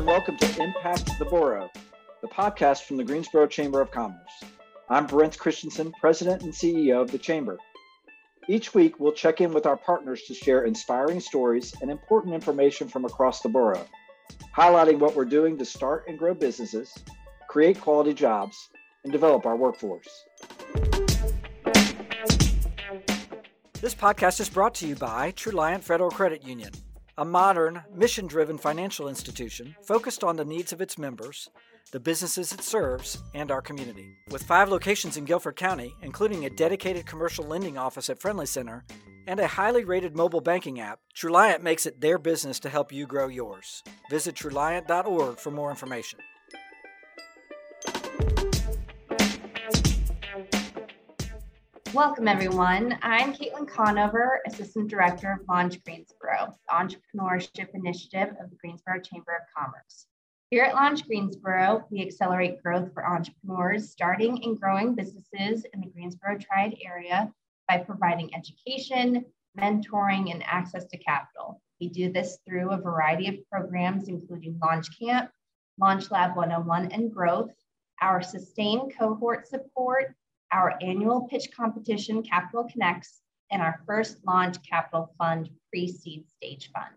and welcome to Impact the Boro, the podcast from the Greensboro Chamber of Commerce. I'm Brent Christensen, President and CEO of the Chamber. Each week, we'll check in with our partners to share inspiring stories and important information from across the borough, highlighting what we're doing to start and grow businesses, create quality jobs, and develop our workforce. This podcast is brought to you by Truliant Federal Credit Union, a modern, mission driven financial institution focused on the needs of its members, the businesses it serves, and our community. With five locations in Guilford County, including a dedicated commercial lending office at Friendly Center and a highly rated mobile banking app, Truliant makes it their business to help you grow yours. Visit Truliant.org for more information. Welcome, everyone. I'm Kaitlin Conover, Assistant Director of Launch Greensboro, the entrepreneurship initiative of the Greensboro Chamber of Commerce. Here at Launch Greensboro, we accelerate growth for entrepreneurs starting and growing businesses in the Greensboro Triad area by providing education, mentoring, and access to capital. We do this through a variety of programs, including Launch Camp, Launch Lab 101, and Growth, our sustained cohort support, our annual pitch competition, Capital Connects, and our first launch capital fund pre-seed stage fund.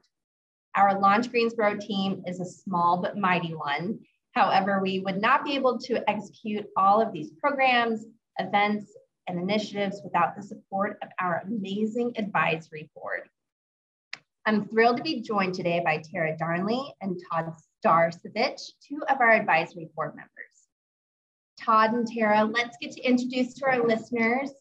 Our Launch Greensboro team is a small but mighty one. However, we would not be able to execute all of these programs, events, and initiatives without the support of our amazing advisory board. I'm thrilled to be joined today by Tara Darnley and Todd Starcevich, two of our advisory board members. Todd and Tara, let's get to introduce to our listeners.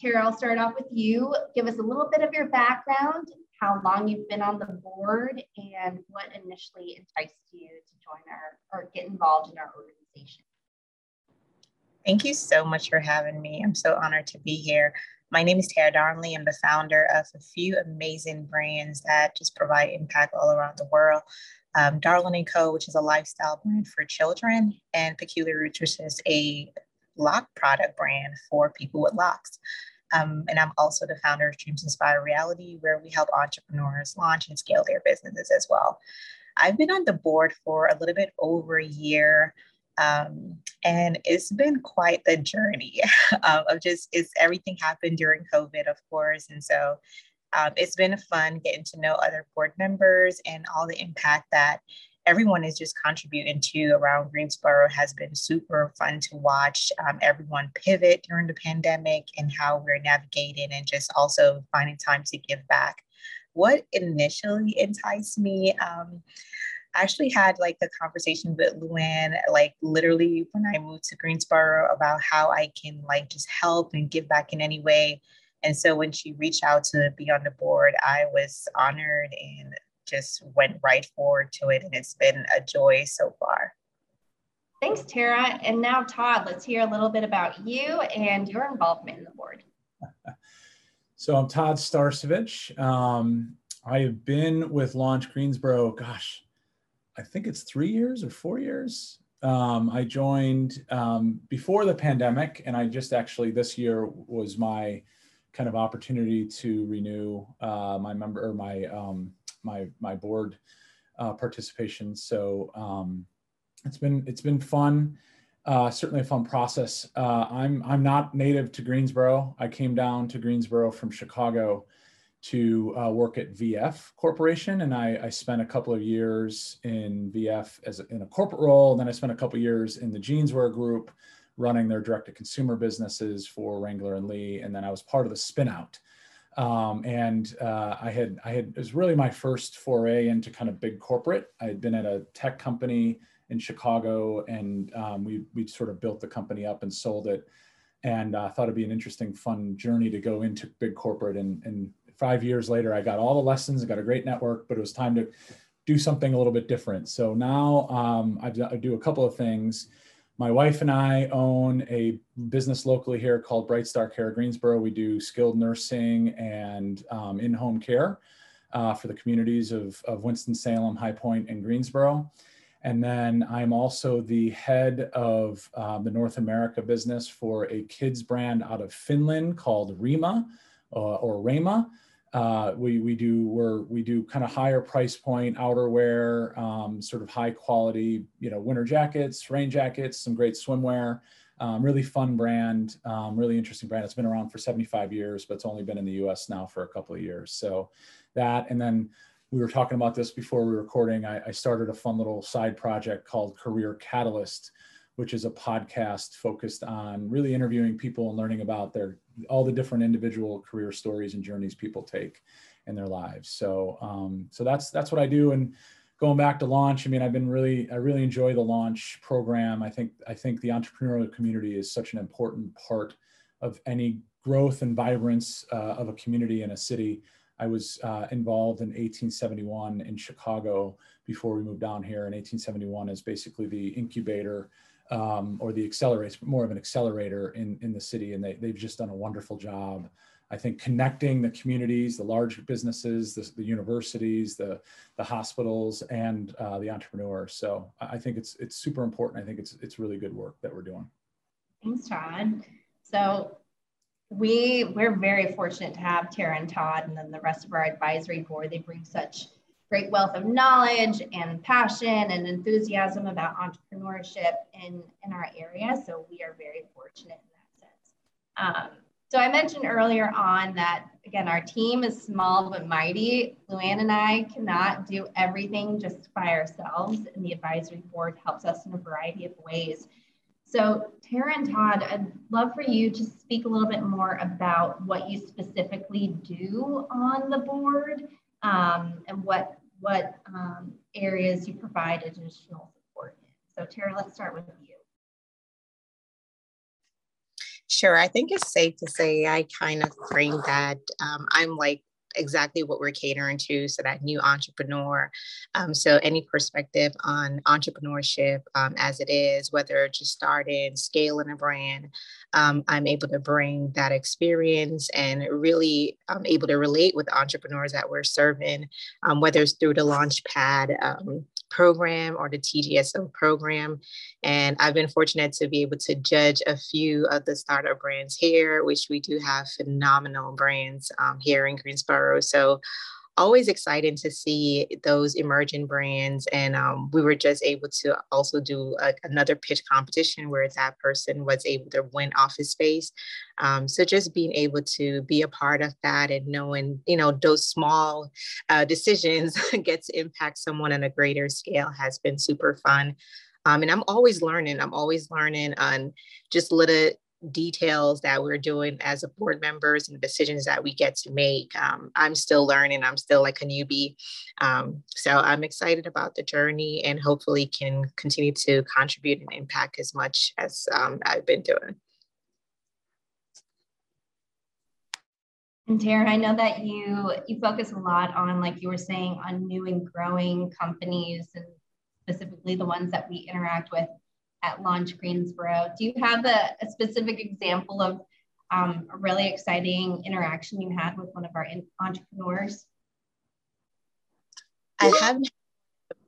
Tara, I'll start off with you. Give us a little bit of your background, how long you've been on the board, and what initially enticed you to join our or get involved in our organization. Thank you so much for having me. I'm so honored to be here. My name is Tara Darnley. I'm the founder of a few amazing brands that just provide impact all around the world um, Darlyng & Co., which is a lifestyle brand for children, and Peculiar Roots, which is a lock product brand for people with locks. Um, and I'm also the founder of Dreams Inspire Reality, where we help entrepreneurs launch and scale their businesses as well. I've been on the board for a little bit over a year. Um, and it's been quite the journey um, of just is everything happened during COVID, of course, and so um, it's been fun getting to know other board members and all the impact that everyone is just contributing to around Greensboro has been super fun to watch um, everyone pivot during the pandemic and how we're navigating and just also finding time to give back. What initially enticed me, um, I actually had like the conversation with Luann, like literally when I moved to Greensboro about how I can like just help and give back in any way. And so when she reached out to be on the board, I was honored and just went right forward to it. And it's been a joy so far. Thanks, Tara. And now, Todd, let's hear a little bit about you and your involvement in the board. so I'm Todd Starcevich. Um, I have been with Launch Greensboro, gosh, I think it's three years or four years. Um, I joined um, before the pandemic, and I just actually this year was my kind of opportunity to renew uh, my member or my um, my my board uh, participation. So um, it's been it's been fun. Uh, certainly a fun process. Uh, I'm I'm not native to Greensboro. I came down to Greensboro from Chicago to uh, work at VF Corporation, and I, I, spent a couple of years in VF as a, in a corporate role. And then I spent a couple of years in the jeanswear group, running their direct to consumer businesses for Wrangler and Lee. And then I was part of the spinout. Um, and uh, I had, I had, it was really my first foray into kind of big corporate. I had been at a tech company in Chicago and um, we, we sort of built the company up and sold it. And I uh, thought it'd be an interesting, fun journey to go into big corporate. And, and five years later, I got all the lessons, I got a great network, but it was time to do something a little bit different. So now um, I do a couple of things my wife and I own a business locally here called BrightStar Care Greensboro. We do skilled nursing and um, in home care uh, for the communities of, of Winston-Salem, High Point, and Greensboro. And then I'm also the head of uh, the North America business for a kids brand out of Finland called Rima uh, or Rema. Uh, we we do we're we do kind of higher price point outerwear, um, sort of high quality, you know, winter jackets, rain jackets, some great swimwear. Um, really fun brand, um, really interesting brand. It's been around for 75 years, but it's only been in the U.S. now for a couple of years. So that, and then we were talking about this before we were recording. I, I started a fun little side project called Career Catalyst, which is a podcast focused on really interviewing people and learning about their all the different individual career stories and journeys people take in their lives. So um, so that's that's what I do. And going back to launch, I mean, I've been really I really enjoy the launch program. I think I think the entrepreneurial community is such an important part of any growth and vibrance uh, of a community in a city. I was uh, involved in 1871 in Chicago before we moved down here. And 1871 is basically the incubator um, or the accelerator, more of an accelerator in, in the city. And they, they've just done a wonderful job. I think connecting the communities, the large businesses, the, the universities, the, the hospitals, and uh, the entrepreneurs. So I think it's it's super important. I think it's it's really good work that we're doing. Thanks, Todd. So we we're very fortunate to have Tara and Todd, and then the rest of our advisory board. They bring such great wealth of knowledge and passion and enthusiasm about entrepreneurship in, in our area. So we are very fortunate in that sense. Um, so I mentioned earlier on that, again, our team is small but mighty. Luann and I cannot do everything just by ourselves, and the advisory board helps us in a variety of ways. So Tara and Todd, I'd love for you to speak a little bit more about what you specifically do on the board um, and what what um, areas you provide additional support in. So Tara, let's start with you. Sure, I think it's safe to say I kind of frame that um, I'm like exactly what we're catering to. So that new entrepreneur. Um, so any perspective on entrepreneurship um, as it is, whether just starting, scaling a brand, um, I'm able to bring that experience and really I'm able to relate with entrepreneurs that we're serving, um, whether it's through the Launchpad um, program or the TGSO program. And I've been fortunate to be able to judge a few of the startup brands here, which we do have phenomenal brands um, here in Greensboro. So always exciting to see those emerging brands. And um, we were just able to also do a, another pitch competition where that person was able to win office space. Um, so just being able to be a part of that and knowing, you know, those small uh, decisions get to impact someone on a greater scale has been super fun. Um, and I'm always learning. I'm always learning on just little details that we're doing as a board members and decisions that we get to make. Um, I'm still learning. I'm still like a newbie. Um, so I'm excited about the journey and hopefully can continue to contribute and impact as much as um, I've been doing. And Tara, I know that you you focus a lot on, like you were saying, on new and growing companies and specifically the ones that we interact with at Launch Greensboro. Do you have a, a specific example of um, a really exciting interaction you had with one of our entrepreneurs? I haven't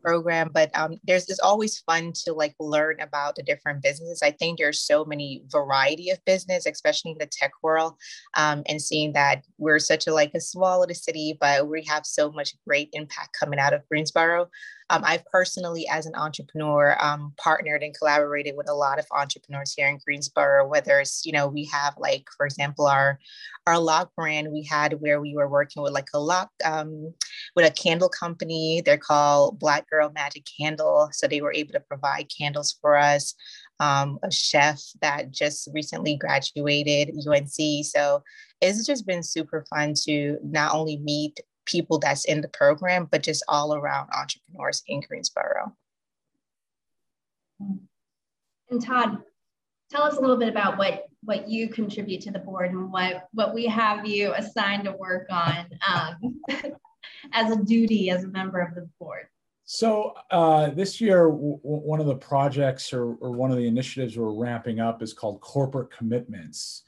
program but um, there's it's always fun to like learn about the different businesses i think there's so many variety of business especially in the tech world um, and seeing that we're such a like a small little city but we have so much great impact coming out of greensboro um, I've personally, as an entrepreneur, um, partnered and collaborated with a lot of entrepreneurs here in Greensboro. Whether it's, you know, we have like, for example, our our lock brand we had where we were working with like a lock um, with a candle company. They're called Black Girl Magic Candle, so they were able to provide candles for us. Um, a chef that just recently graduated UNC. So it's just been super fun to not only meet people that's in the program, but just all around entrepreneurs in Greensboro. And Todd, tell us a little bit about what what you contribute to the board and what what we have you assigned to work on um, as a duty as a member of the board. So uh, this year, w- one of the projects or, or one of the initiatives we're ramping up is called corporate commitments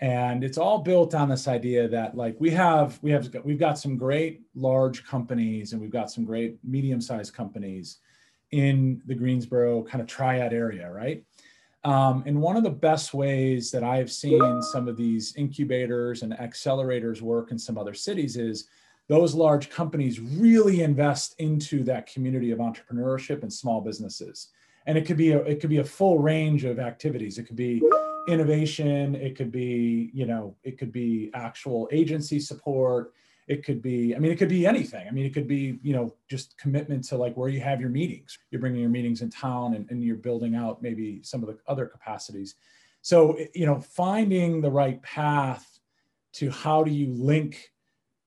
and it's all built on this idea that like we have we have we've got some great large companies and we've got some great medium-sized companies in the greensboro kind of triad area right Um, and one of the best ways that I've seen some of these incubators and accelerators work in some other cities is those large companies really invest into that community of entrepreneurship and small businesses. And it could be a, it could be a full range of activities. It could be innovation. It could be, you know, it could be actual agency support it could be i mean it could be anything i mean it could be you know just commitment to like where you have your meetings you're bringing your meetings in town and, and you're building out maybe some of the other capacities so you know finding the right path to how do you link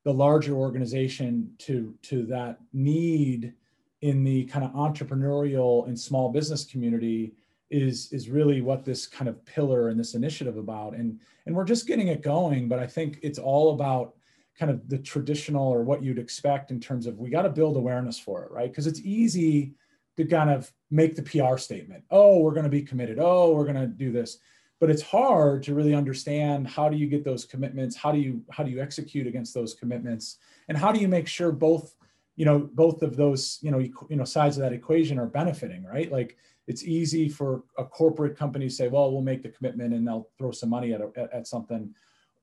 the larger organization to to that need in the kind of entrepreneurial and small business community is is really what this kind of pillar and this initiative about and and we're just getting it going but i think it's all about kind of the traditional or what you'd expect in terms of we got to build awareness for it, right? Because it's easy to kind of make the PR statement. Oh, we're going to be committed. Oh, we're going to do this. But it's hard to really understand how do you get those commitments? How do you how do you execute against those commitments? And how do you make sure both you know both of those you know you know sides of that equation are benefiting, right? Like it's easy for a corporate company to say, well, we'll make the commitment and they'll throw some money at, a, at something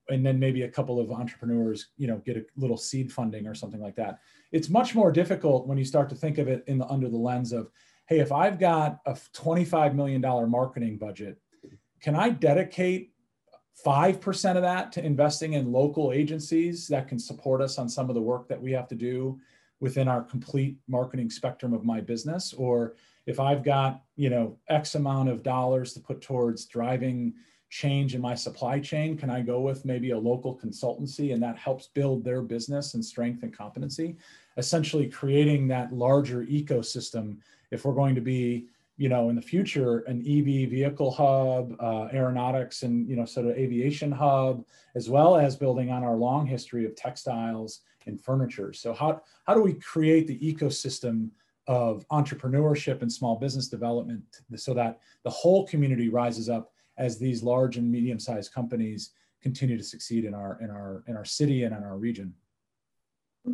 and then maybe a couple of entrepreneurs you know get a little seed funding or something like that it's much more difficult when you start to think of it in the under the lens of hey if i've got a 25 million dollar marketing budget can i dedicate 5% of that to investing in local agencies that can support us on some of the work that we have to do within our complete marketing spectrum of my business or if i've got you know x amount of dollars to put towards driving change in my supply chain? Can I go with maybe a local consultancy and that helps build their business and strength and competency? Essentially creating that larger ecosystem if we're going to be you know in the future an ev vehicle hub uh, aeronautics and you know sort of aviation hub as well as building on our long history of textiles and furniture so how, how do we create the ecosystem of entrepreneurship and small business development so that the whole community rises up as these large and medium-sized companies continue to succeed in our in our in our city and in our region.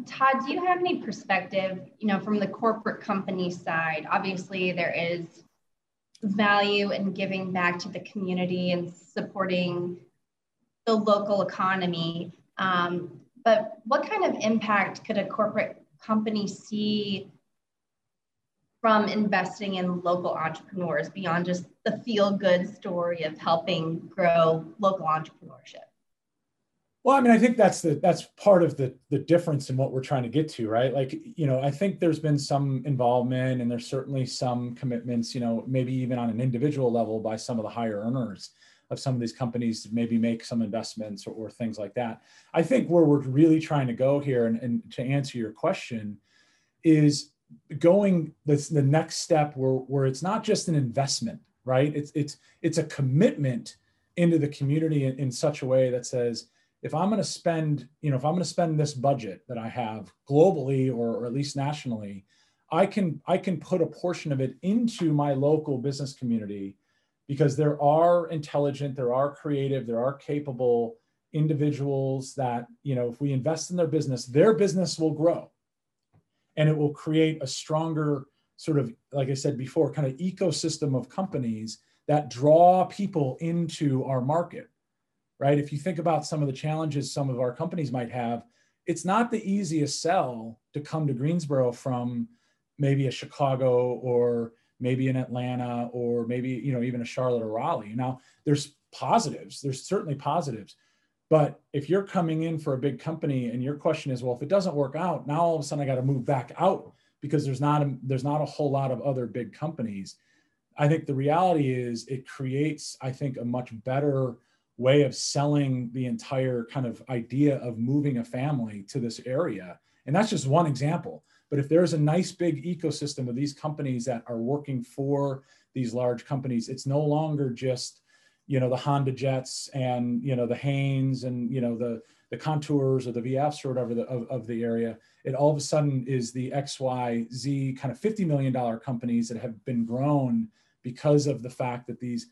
Todd, do you have any perspective, you know, from the corporate company side? Obviously, there is value in giving back to the community and supporting the local economy. Um, but what kind of impact could a corporate company see from investing in local entrepreneurs beyond just the feel good story of helping grow local entrepreneurship? Well, I mean, I think that's the that's part of the the difference in what we're trying to get to, right? Like, you know, I think there's been some involvement and there's certainly some commitments, you know, maybe even on an individual level by some of the higher earners of some of these companies to maybe make some investments or, or things like that. I think where we're really trying to go here and, and to answer your question is going this the next step where, where it's not just an investment right it's it's it's a commitment into the community in, in such a way that says if i'm going to spend you know if i'm going to spend this budget that i have globally or, or at least nationally i can i can put a portion of it into my local business community because there are intelligent there are creative there are capable individuals that you know if we invest in their business their business will grow. And it will create a stronger sort of like i said before kind of ecosystem of companies that draw people into our market right? If you think about some of the challenges some of our companies might have it's not the easiest sell to come to greensboro from maybe a chicago or maybe in atlanta or maybe you know even a charlotte or raleigh. Now there's positives. There's certainly positives. But if you're coming in for a big company and your question is, well, if it doesn't work out, now all of a sudden I got to move back out because there's not a, there's not a whole lot of other big companies. I think the reality is it creates, I think, a much better way of selling the entire kind of idea of moving a family to this area. And that's just one example. But if there's a nice big ecosystem of these companies that are working for these large companies, it's no longer just you know the Honda Jets and you know the Hanes and you know the the Kontoors or the VFs or whatever the, of, of the area. It all of a sudden is the XYZ kind of $50 million companies that have been grown because of the fact that these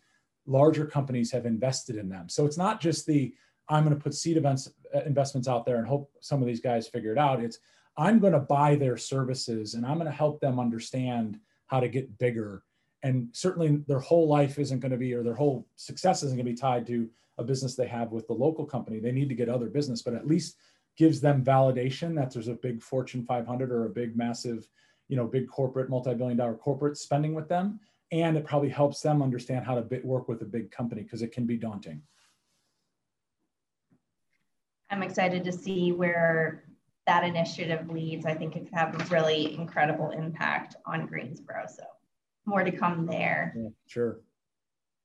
larger companies have invested in them. So it's not just the I'm going to put seed events uh, investments out there and hope some of these guys figure it out. It's I'm going to buy their services and I'm going to help them understand how to get bigger and certainly their whole life isn't going to be or their whole success isn't going to be tied to a business they have with the local company they need to get other business but at least gives them validation that there's a big fortune 500 or a big massive you know big corporate multi-billion dollar corporate spending with them and it probably helps them understand how to work with a big company because it can be daunting i'm excited to see where that initiative leads i think it could have a really incredible impact on greensboro so more to come there. Yeah, sure.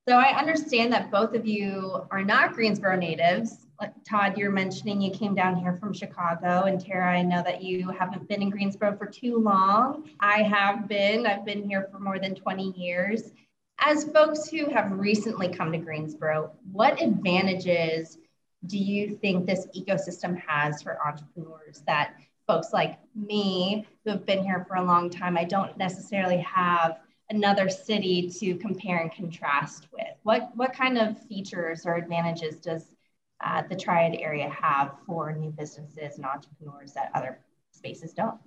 So I understand that both of you are not Greensboro natives. Like Todd, you're mentioning you came down here from Chicago, and Tara, I know that you haven't been in Greensboro for too long. I have been. I've been here for more than 20 years. As folks who have recently come to Greensboro, what advantages do you think this ecosystem has for entrepreneurs that folks like me who have been here for a long time, I don't necessarily have another city to compare and contrast with? What, what kind of features or advantages does uh, the Triad area have for new businesses and entrepreneurs that other spaces don't?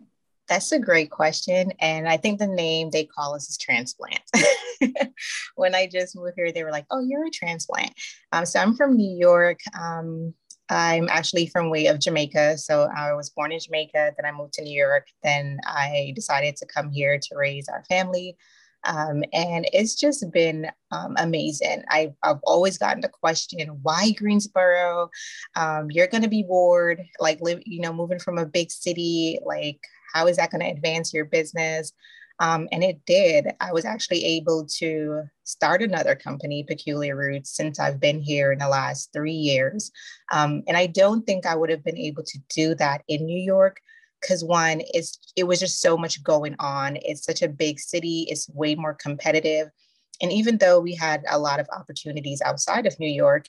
That's a great question. And I think the name they call us is transplant. when I just moved here, they were like, oh, you're a transplant. Um, so I'm from New York. Um, I'm actually from way of Jamaica. So I was born in Jamaica, then I moved to New York. Then I decided to come here to raise our family. Um, and it's just been um, amazing. I've, I've always gotten the question, why Greensboro? Um, you're going to be bored, like live, you know, moving from a big city, like how is that going to advance your business? Um, and it did. I was actually able to start another company, Peculiar Roots, since I've been here in the last three years. Um, and I don't think I would have been able to do that in New York because one is it was just so much going on. It's such a big city. It's way more competitive. And even though we had a lot of opportunities outside of new york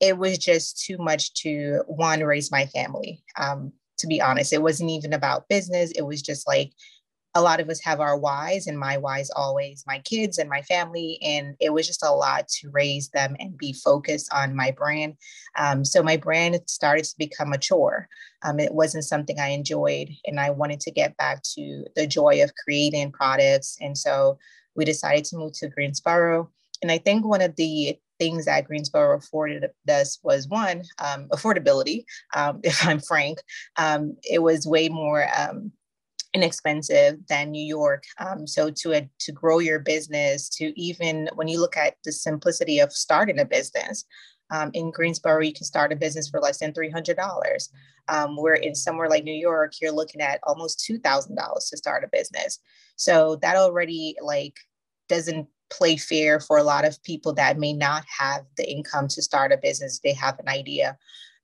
it was just too much to one raise my family. Um, to be honest it wasn't even about business. It was just like a lot of us have our whys and my whys always my kids and my family and it was just a lot to raise them and be focused on my brand. Um, so my brand started to become a chore. Um, it wasn't something i enjoyed and i wanted to get back to the joy of creating products and so we decided to move to greensboro. And i think one of the things that Greensboro afforded us was one, um, affordability. Um, if I'm frank, um, it was way more um, inexpensive than New York. Um, so to uh, to grow your business, to even when you look at the simplicity of starting a business, um, in Greensboro you can start a business for less than three hundred dollars. Um, where in somewhere like New York, you're looking at almost two thousand dollars to start a business. So that already like doesn't play fair for a lot of people that may not have the income to start a business. They have an idea.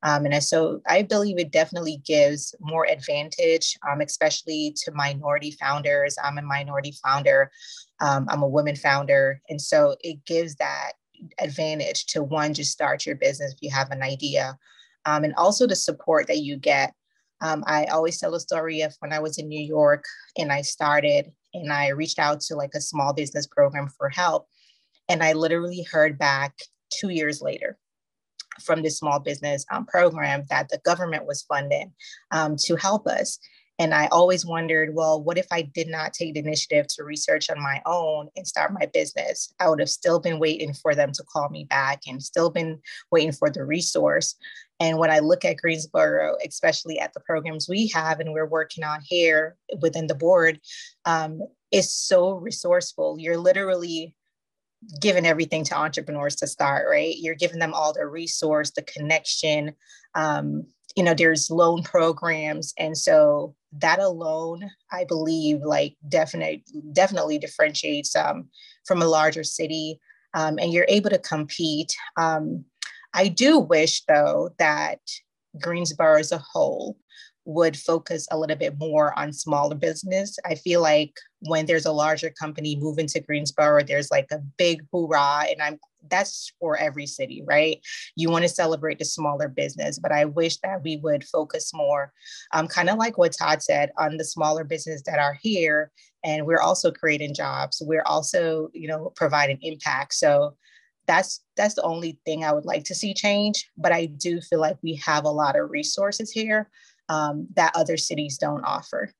Um, and so I believe it definitely gives more advantage, um, especially to minority founders. I'm a minority founder, um, I'm a woman founder. And so it gives that advantage to one, just start your business if you have an idea, um, and also the support that you get. Um, I always tell a story of when I was in New York and I started and I reached out to like a small business program for help. And I literally heard back two years later from this small business um, program that the government was funding um, to help us. And I always wondered, well, what if I did not take the initiative to research on my own and start my business? I would have still been waiting for them to call me back and still been waiting for the resource. And when I look at Greensboro, especially at the programs we have and we're working on here within the board, um, is so resourceful. You're literally giving everything to entrepreneurs to start, right? You're giving them all the resource, the connection. Um, you know, there's loan programs. And so that alone, I believe, like definitely, definitely differentiates um, from a larger city. Um, and you're able to compete. Um, I do wish, though, that Greensboro as a whole would focus a little bit more on smaller business. I feel like when there's a larger company moving to Greensboro, there's like a big hoorah, and I'm that's for every city, right? You want to celebrate the smaller business, but I wish that we would focus more, um, kind of like what Todd said, on the smaller business that are here, and we're also creating jobs. We're also, you know, providing impact. So that's that's the only thing I would like to see change. But I do feel like we have a lot of resources here um, that other cities don't offer.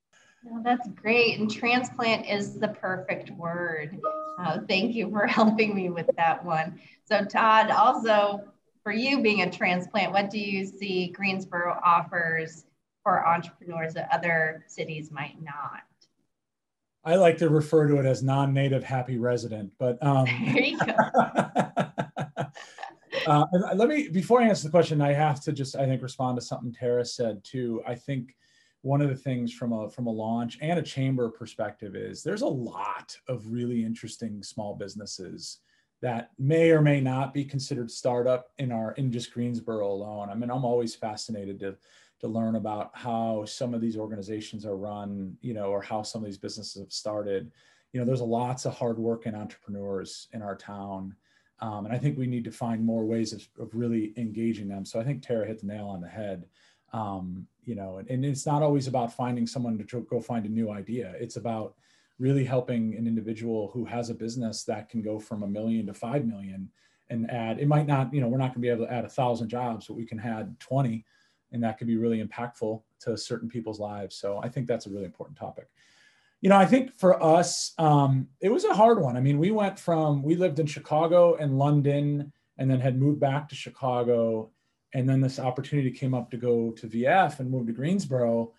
Well, that's great. And transplant is the perfect word. Oh, thank you for helping me with that one. So, Todd, also for you being a transplant, what do you see Greensboro offers for entrepreneurs that other cities might not? I like to refer to it as non-native happy resident, but um, there you go. uh, let me before I answer the question, I have to just I think respond to something Tara said too. I think one of the things from a from a launch and a chamber perspective is there's a lot of really interesting small businesses that may or may not be considered startup in our in just Greensboro alone. I mean, I'm always fascinated to to learn about how some of these organizations are run, you know, or how some of these businesses have started. You know, there's lots of hardworking entrepreneurs in our town. Um, and I think we need to find more ways of, of, really engaging them. So I think Tara hit the nail on the head. Um, you know, and, and, it's not always about finding someone to go find a new idea. It's about really helping an individual who has a business that can go from a million to five million and add. It might not, you know, we're not going to be able to add a thousand jobs, but we can add 20 and that could be really impactful to certain people's lives. So I think that's a really important topic. You know, I think for us, um, it was a hard one. I mean, we went from we lived in Chicago and London, and then had moved back to Chicago, and then this opportunity came up to go to VF and move to Greensboro.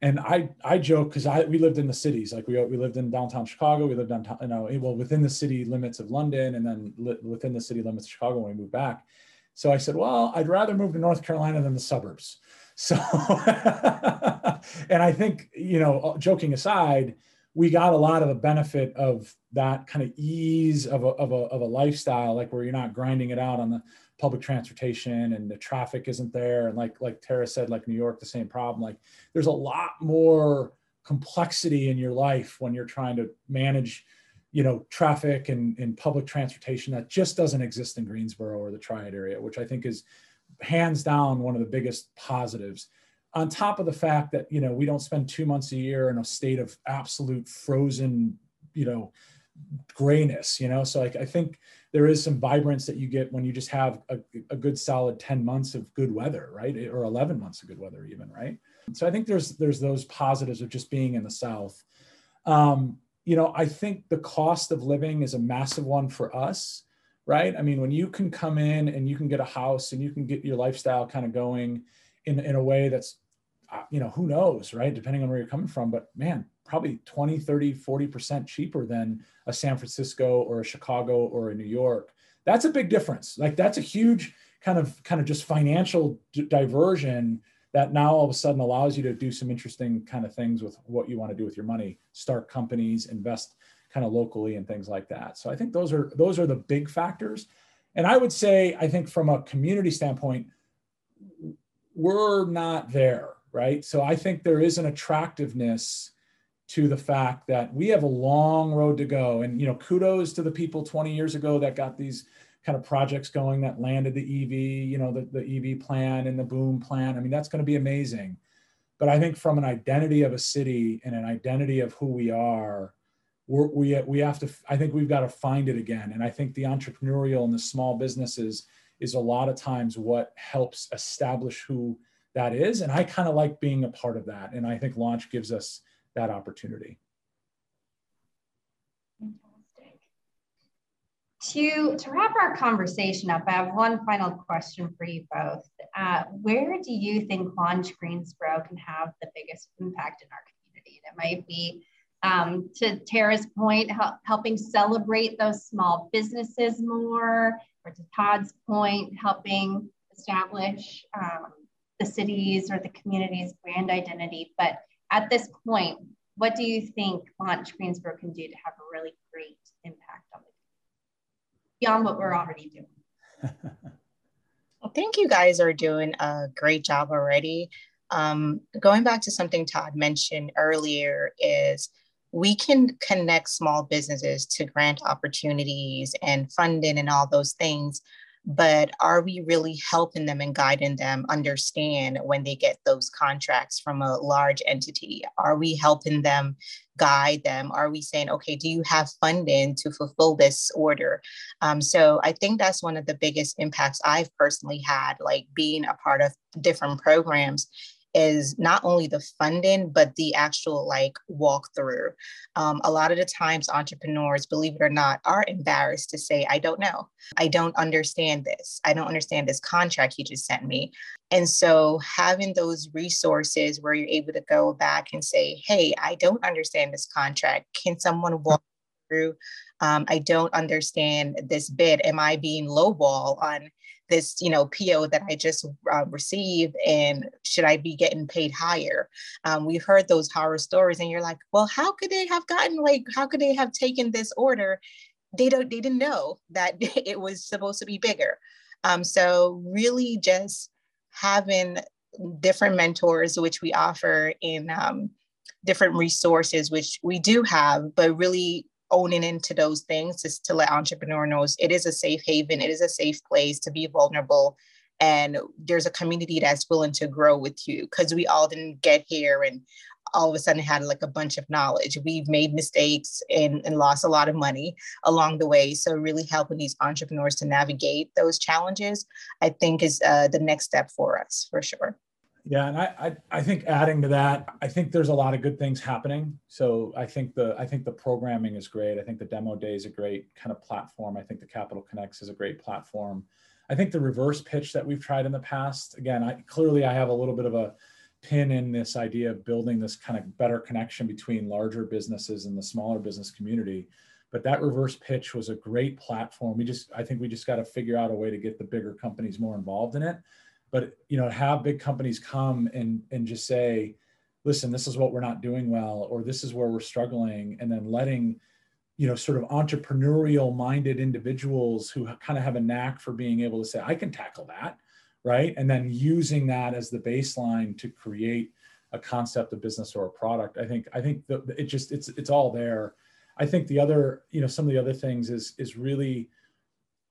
And I I joke because I we lived in the cities like we we lived in downtown Chicago we lived downtown you know well within the city limits of London and then li- within the city limits of Chicago when we moved back so I said, well, I'd rather move to North Carolina than the suburbs. So, and I think, you know, uh, joking aside, we got a lot of the benefit of that kind of ease of a, of a, of a lifestyle, like where you're not grinding it out on the public transportation and the traffic isn't there. And like, like Tara said, like New York, the same problem. Like there's a lot more complexity in your life when you're trying to manage you know traffic and, and public transportation that just doesn't exist in greensboro or the triad area which i think is hands down one of the biggest positives. On top of the fact that you know we don't spend two months a year in a state of absolute frozen you know grayness you know? So like i think there is some vibrance that you get when you just have a, a good solid 10 months of good weather right? Or 11 months of good weather even right? So i think there's there's those positives of just being in the south. Um, you know, I think the cost of living is a massive one for us, right? I mean, when you can come in and you can get a house and you can get your lifestyle kind of going in, in a way that's, uh, you know, who knows, right? Depending on where you're coming from, but man, probably 20, 30, 40% cheaper than a San Francisco or a Chicago or a New York. That's a big difference. Like that's a huge kind of, kind of just financial d- diversion that now all of a sudden allows you to do some interesting kind of things with what you want to do with your money start companies invest kind of locally and things like that so i think those are those are the big factors and i would say i think from a community standpoint we're not there right so i think there is an attractiveness to the fact that we have a long road to go and you know kudos to the people 20 years ago that got these kind of projects going that landed the EV, you know, the, the EV plan and the boom plan. I mean, that's going to be amazing. But I think from an identity of a city and an identity of who we are, we're, we we have to. I think we've got to find it again. And I think the entrepreneurial and the small businesses is a lot of times what helps establish who that is. And I kind of like being a part of that. And I think Launch gives us that opportunity. To, to wrap our conversation up, I have one final question for you both. Uh, where do you think Launch Greensboro can have the biggest impact in our community? And it might be, um, to Tara's point, help, helping celebrate those small businesses more, or to Todd's point, helping establish um, the cities or the community's brand identity. But at this point, what do you think Launch Greensboro can do to have a really great impact on the beyond what we're already doing. I think you guys are doing a great job already. Um, going back to something Todd mentioned earlier is we can connect small businesses to grant opportunities and funding and all those things but are we really helping them and guiding them understand when they get those contracts from a large entity? Are we helping them guide them? Are we saying okay do you have funding to fulfill this order? Um, so i think that's one of the biggest impacts i've personally had like being a part of different programs is not only the funding, but the actual like walkthrough. Um, a lot of the times, entrepreneurs, believe it or not, are embarrassed to say, I don't know. I don't understand this. I don't understand this contract you just sent me. And so, having those resources where you're able to go back and say, Hey, I don't understand this contract. Can someone walk through? Um, I don't understand this bid. Am I being lowball on this you know PO that I just uh, received and should I be getting paid higher? Um, we've heard those horror stories and you're like, well, how could they have gotten like how could they have taken this order? They don't they didn't know that it was supposed to be bigger. Um, so really just having different mentors which we offer in um, different resources which we do have but really owning into those things is to let entrepreneur knows it is a safe haven it is a safe place to be vulnerable. And there's a community that's willing to grow with you because we all didn't get here and all of a sudden had like a bunch of knowledge. We've made mistakes and, and lost a lot of money along the way. So really helping these entrepreneurs to navigate those challenges i think is uh, the next step for us for sure yeah, and I, I, I think adding to that, I think there's a lot of good things happening. So I think the I think the programming is great. I think the demo day is a great kind of platform. I think the Capital Connects is a great platform. I think the reverse pitch that we've tried in the past, again, I clearly I have a little bit of a pin in this idea of building this kind of better connection between larger businesses and the smaller business community. But that reverse pitch was a great platform. We just I think we just got to figure out a way to get the bigger companies more involved in it but you know have big companies come and and just say listen this is what we're not doing well or this is where we're struggling and then letting you know sort of entrepreneurial minded individuals who kind of have a knack for being able to say i can tackle that right? And then using that as the baseline to create a concept of business or a product. I think i think that it just it's it's all there. I think the other you know some of the other things is is really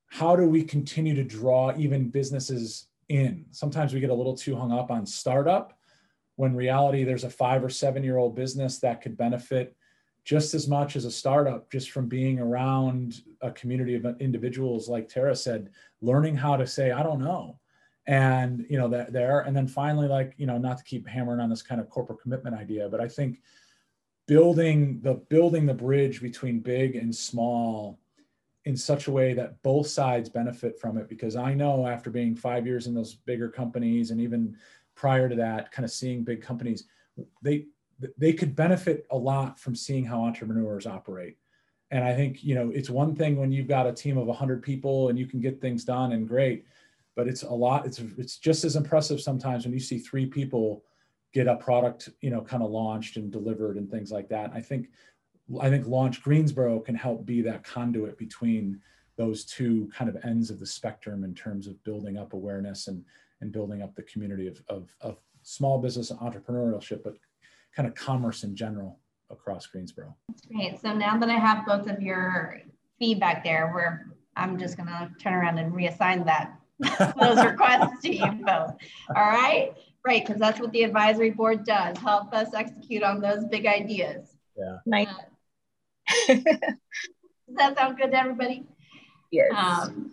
how do we continue to draw even businesses in. Sometimes we get a little too hung up on startup when reality there's a five or seven year old business that could benefit just as much as a startup just from being around a community of individuals like tara said learning how to say i don't know and you know that there and then finally like you know not to keep hammering on this kind of corporate commitment idea but i think building the building the bridge between big and small in such a way that both sides benefit from it because i know after being five years in those bigger companies and even prior to that kind of seeing big companies they they could benefit a lot from seeing how entrepreneurs operate. And i think you know it's one thing when you've got a team of 100 people and you can get things done and great but it's a lot it's it's just as impressive sometimes when you see three people get a product you know kind of launched and delivered and things like that. I think I think Launch Greensboro can help be that conduit between those two kind of ends of the spectrum in terms of building up awareness and, and building up the community of, of, of small business and entrepreneurship, but kind of commerce in general across Greensboro. That's Great. So now that I have both of your feedback there, where I'm just going to turn around and reassign that those requests to you both. All right. Right. Because that's what the advisory board does help us execute on those big ideas. Yeah. Nice. Uh, does that sound good to everybody? Yes. Um,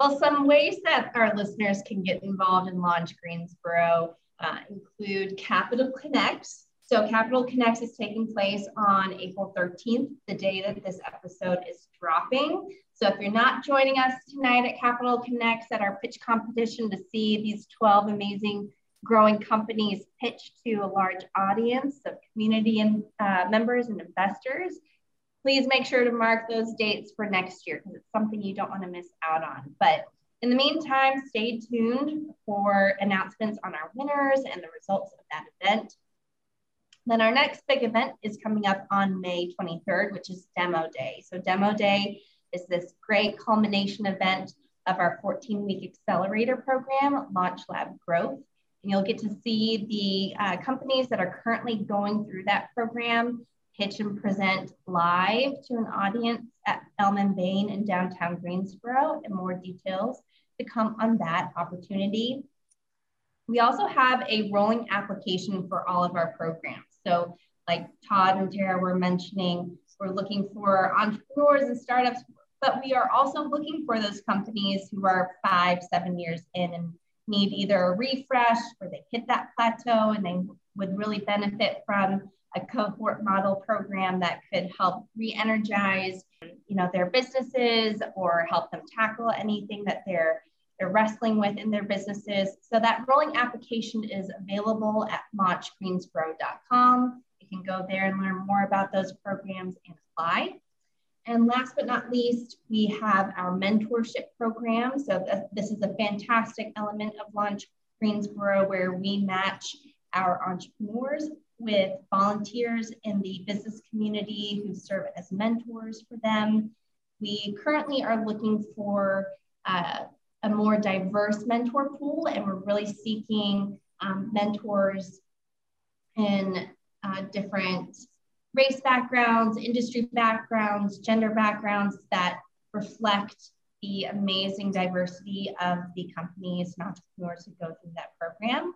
well, some ways that our listeners can get involved in Launch Greensboro uh, include Capital Connects. So, Capital Connects is taking place on April 13th, the day that this episode is dropping. So, if you're not joining us tonight at Capital Connects at our pitch competition to see these 12 amazing growing companies pitch to a large audience of community and uh, members and investors, please make sure to mark those dates for next year because it's something you don't want to miss out on. But in the meantime, stay tuned for announcements on our winners and the results of that event. Then our next big event is coming up on May 23rd, which is Demo Day. So Demo Day is this great culmination event of our 14 week accelerator program, Launch Lab Growth. And you'll get to see the uh, companies that are currently going through that program pitch and present live to an audience at Elm and Bain in downtown Greensboro and more details to come on that opportunity. We also have a rolling application for all of our programs. So like Todd and Tara were mentioning, we're looking for entrepreneurs and startups, but we are also looking for those companies who are five, seven years in and need either a refresh or they hit that plateau and they would really benefit from a cohort model program that could help re-energize you know their businesses or help them tackle anything that they're they're wrestling with in their businesses. So that rolling application is available at launchgreensboro.com you can go there and learn more about those programs and apply and last but not least, we have our mentorship program. So this is a fantastic element of Launch Greensboro where we match our entrepreneurs with volunteers in the business community who serve as mentors for them. We currently are looking for uh, a more diverse mentor pool, and we're really seeking um, mentors in uh, different race backgrounds, industry backgrounds, gender backgrounds that reflect the amazing diversity of the companies and entrepreneurs who go through that program.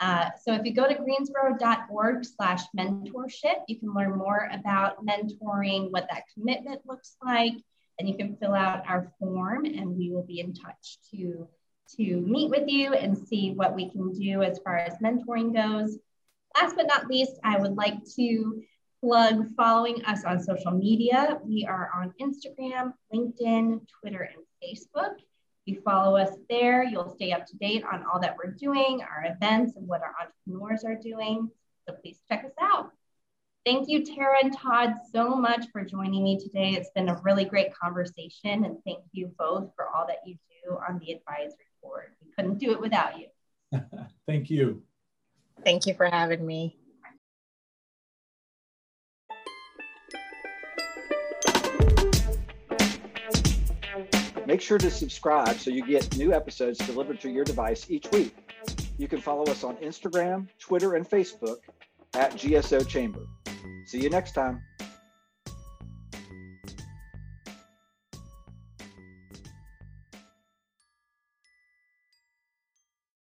Uh, so if you go to greensboro.org slash mentorship, you can learn more about mentoring, what that commitment looks like, and you can fill out our form and we will be in touch to, to meet with you and see what we can do as far as mentoring goes. Last but not least, I would like to plug following us on social media. We are on Instagram, LinkedIn, Twitter, and Facebook. If you follow us there, you'll stay up to date on all that we're doing, our events, and what our entrepreneurs are doing. So please check us out. Thank you, Tara and Todd, so much for joining me today. It's been a really great conversation, and thank you both for all that you do on the advisory board. We couldn't do it without you. thank you. Thank you for having me. Make sure to subscribe so you get new episodes delivered to your device each week. You can follow us on Instagram, Twitter, and Facebook at GSO Chamber. See you next time.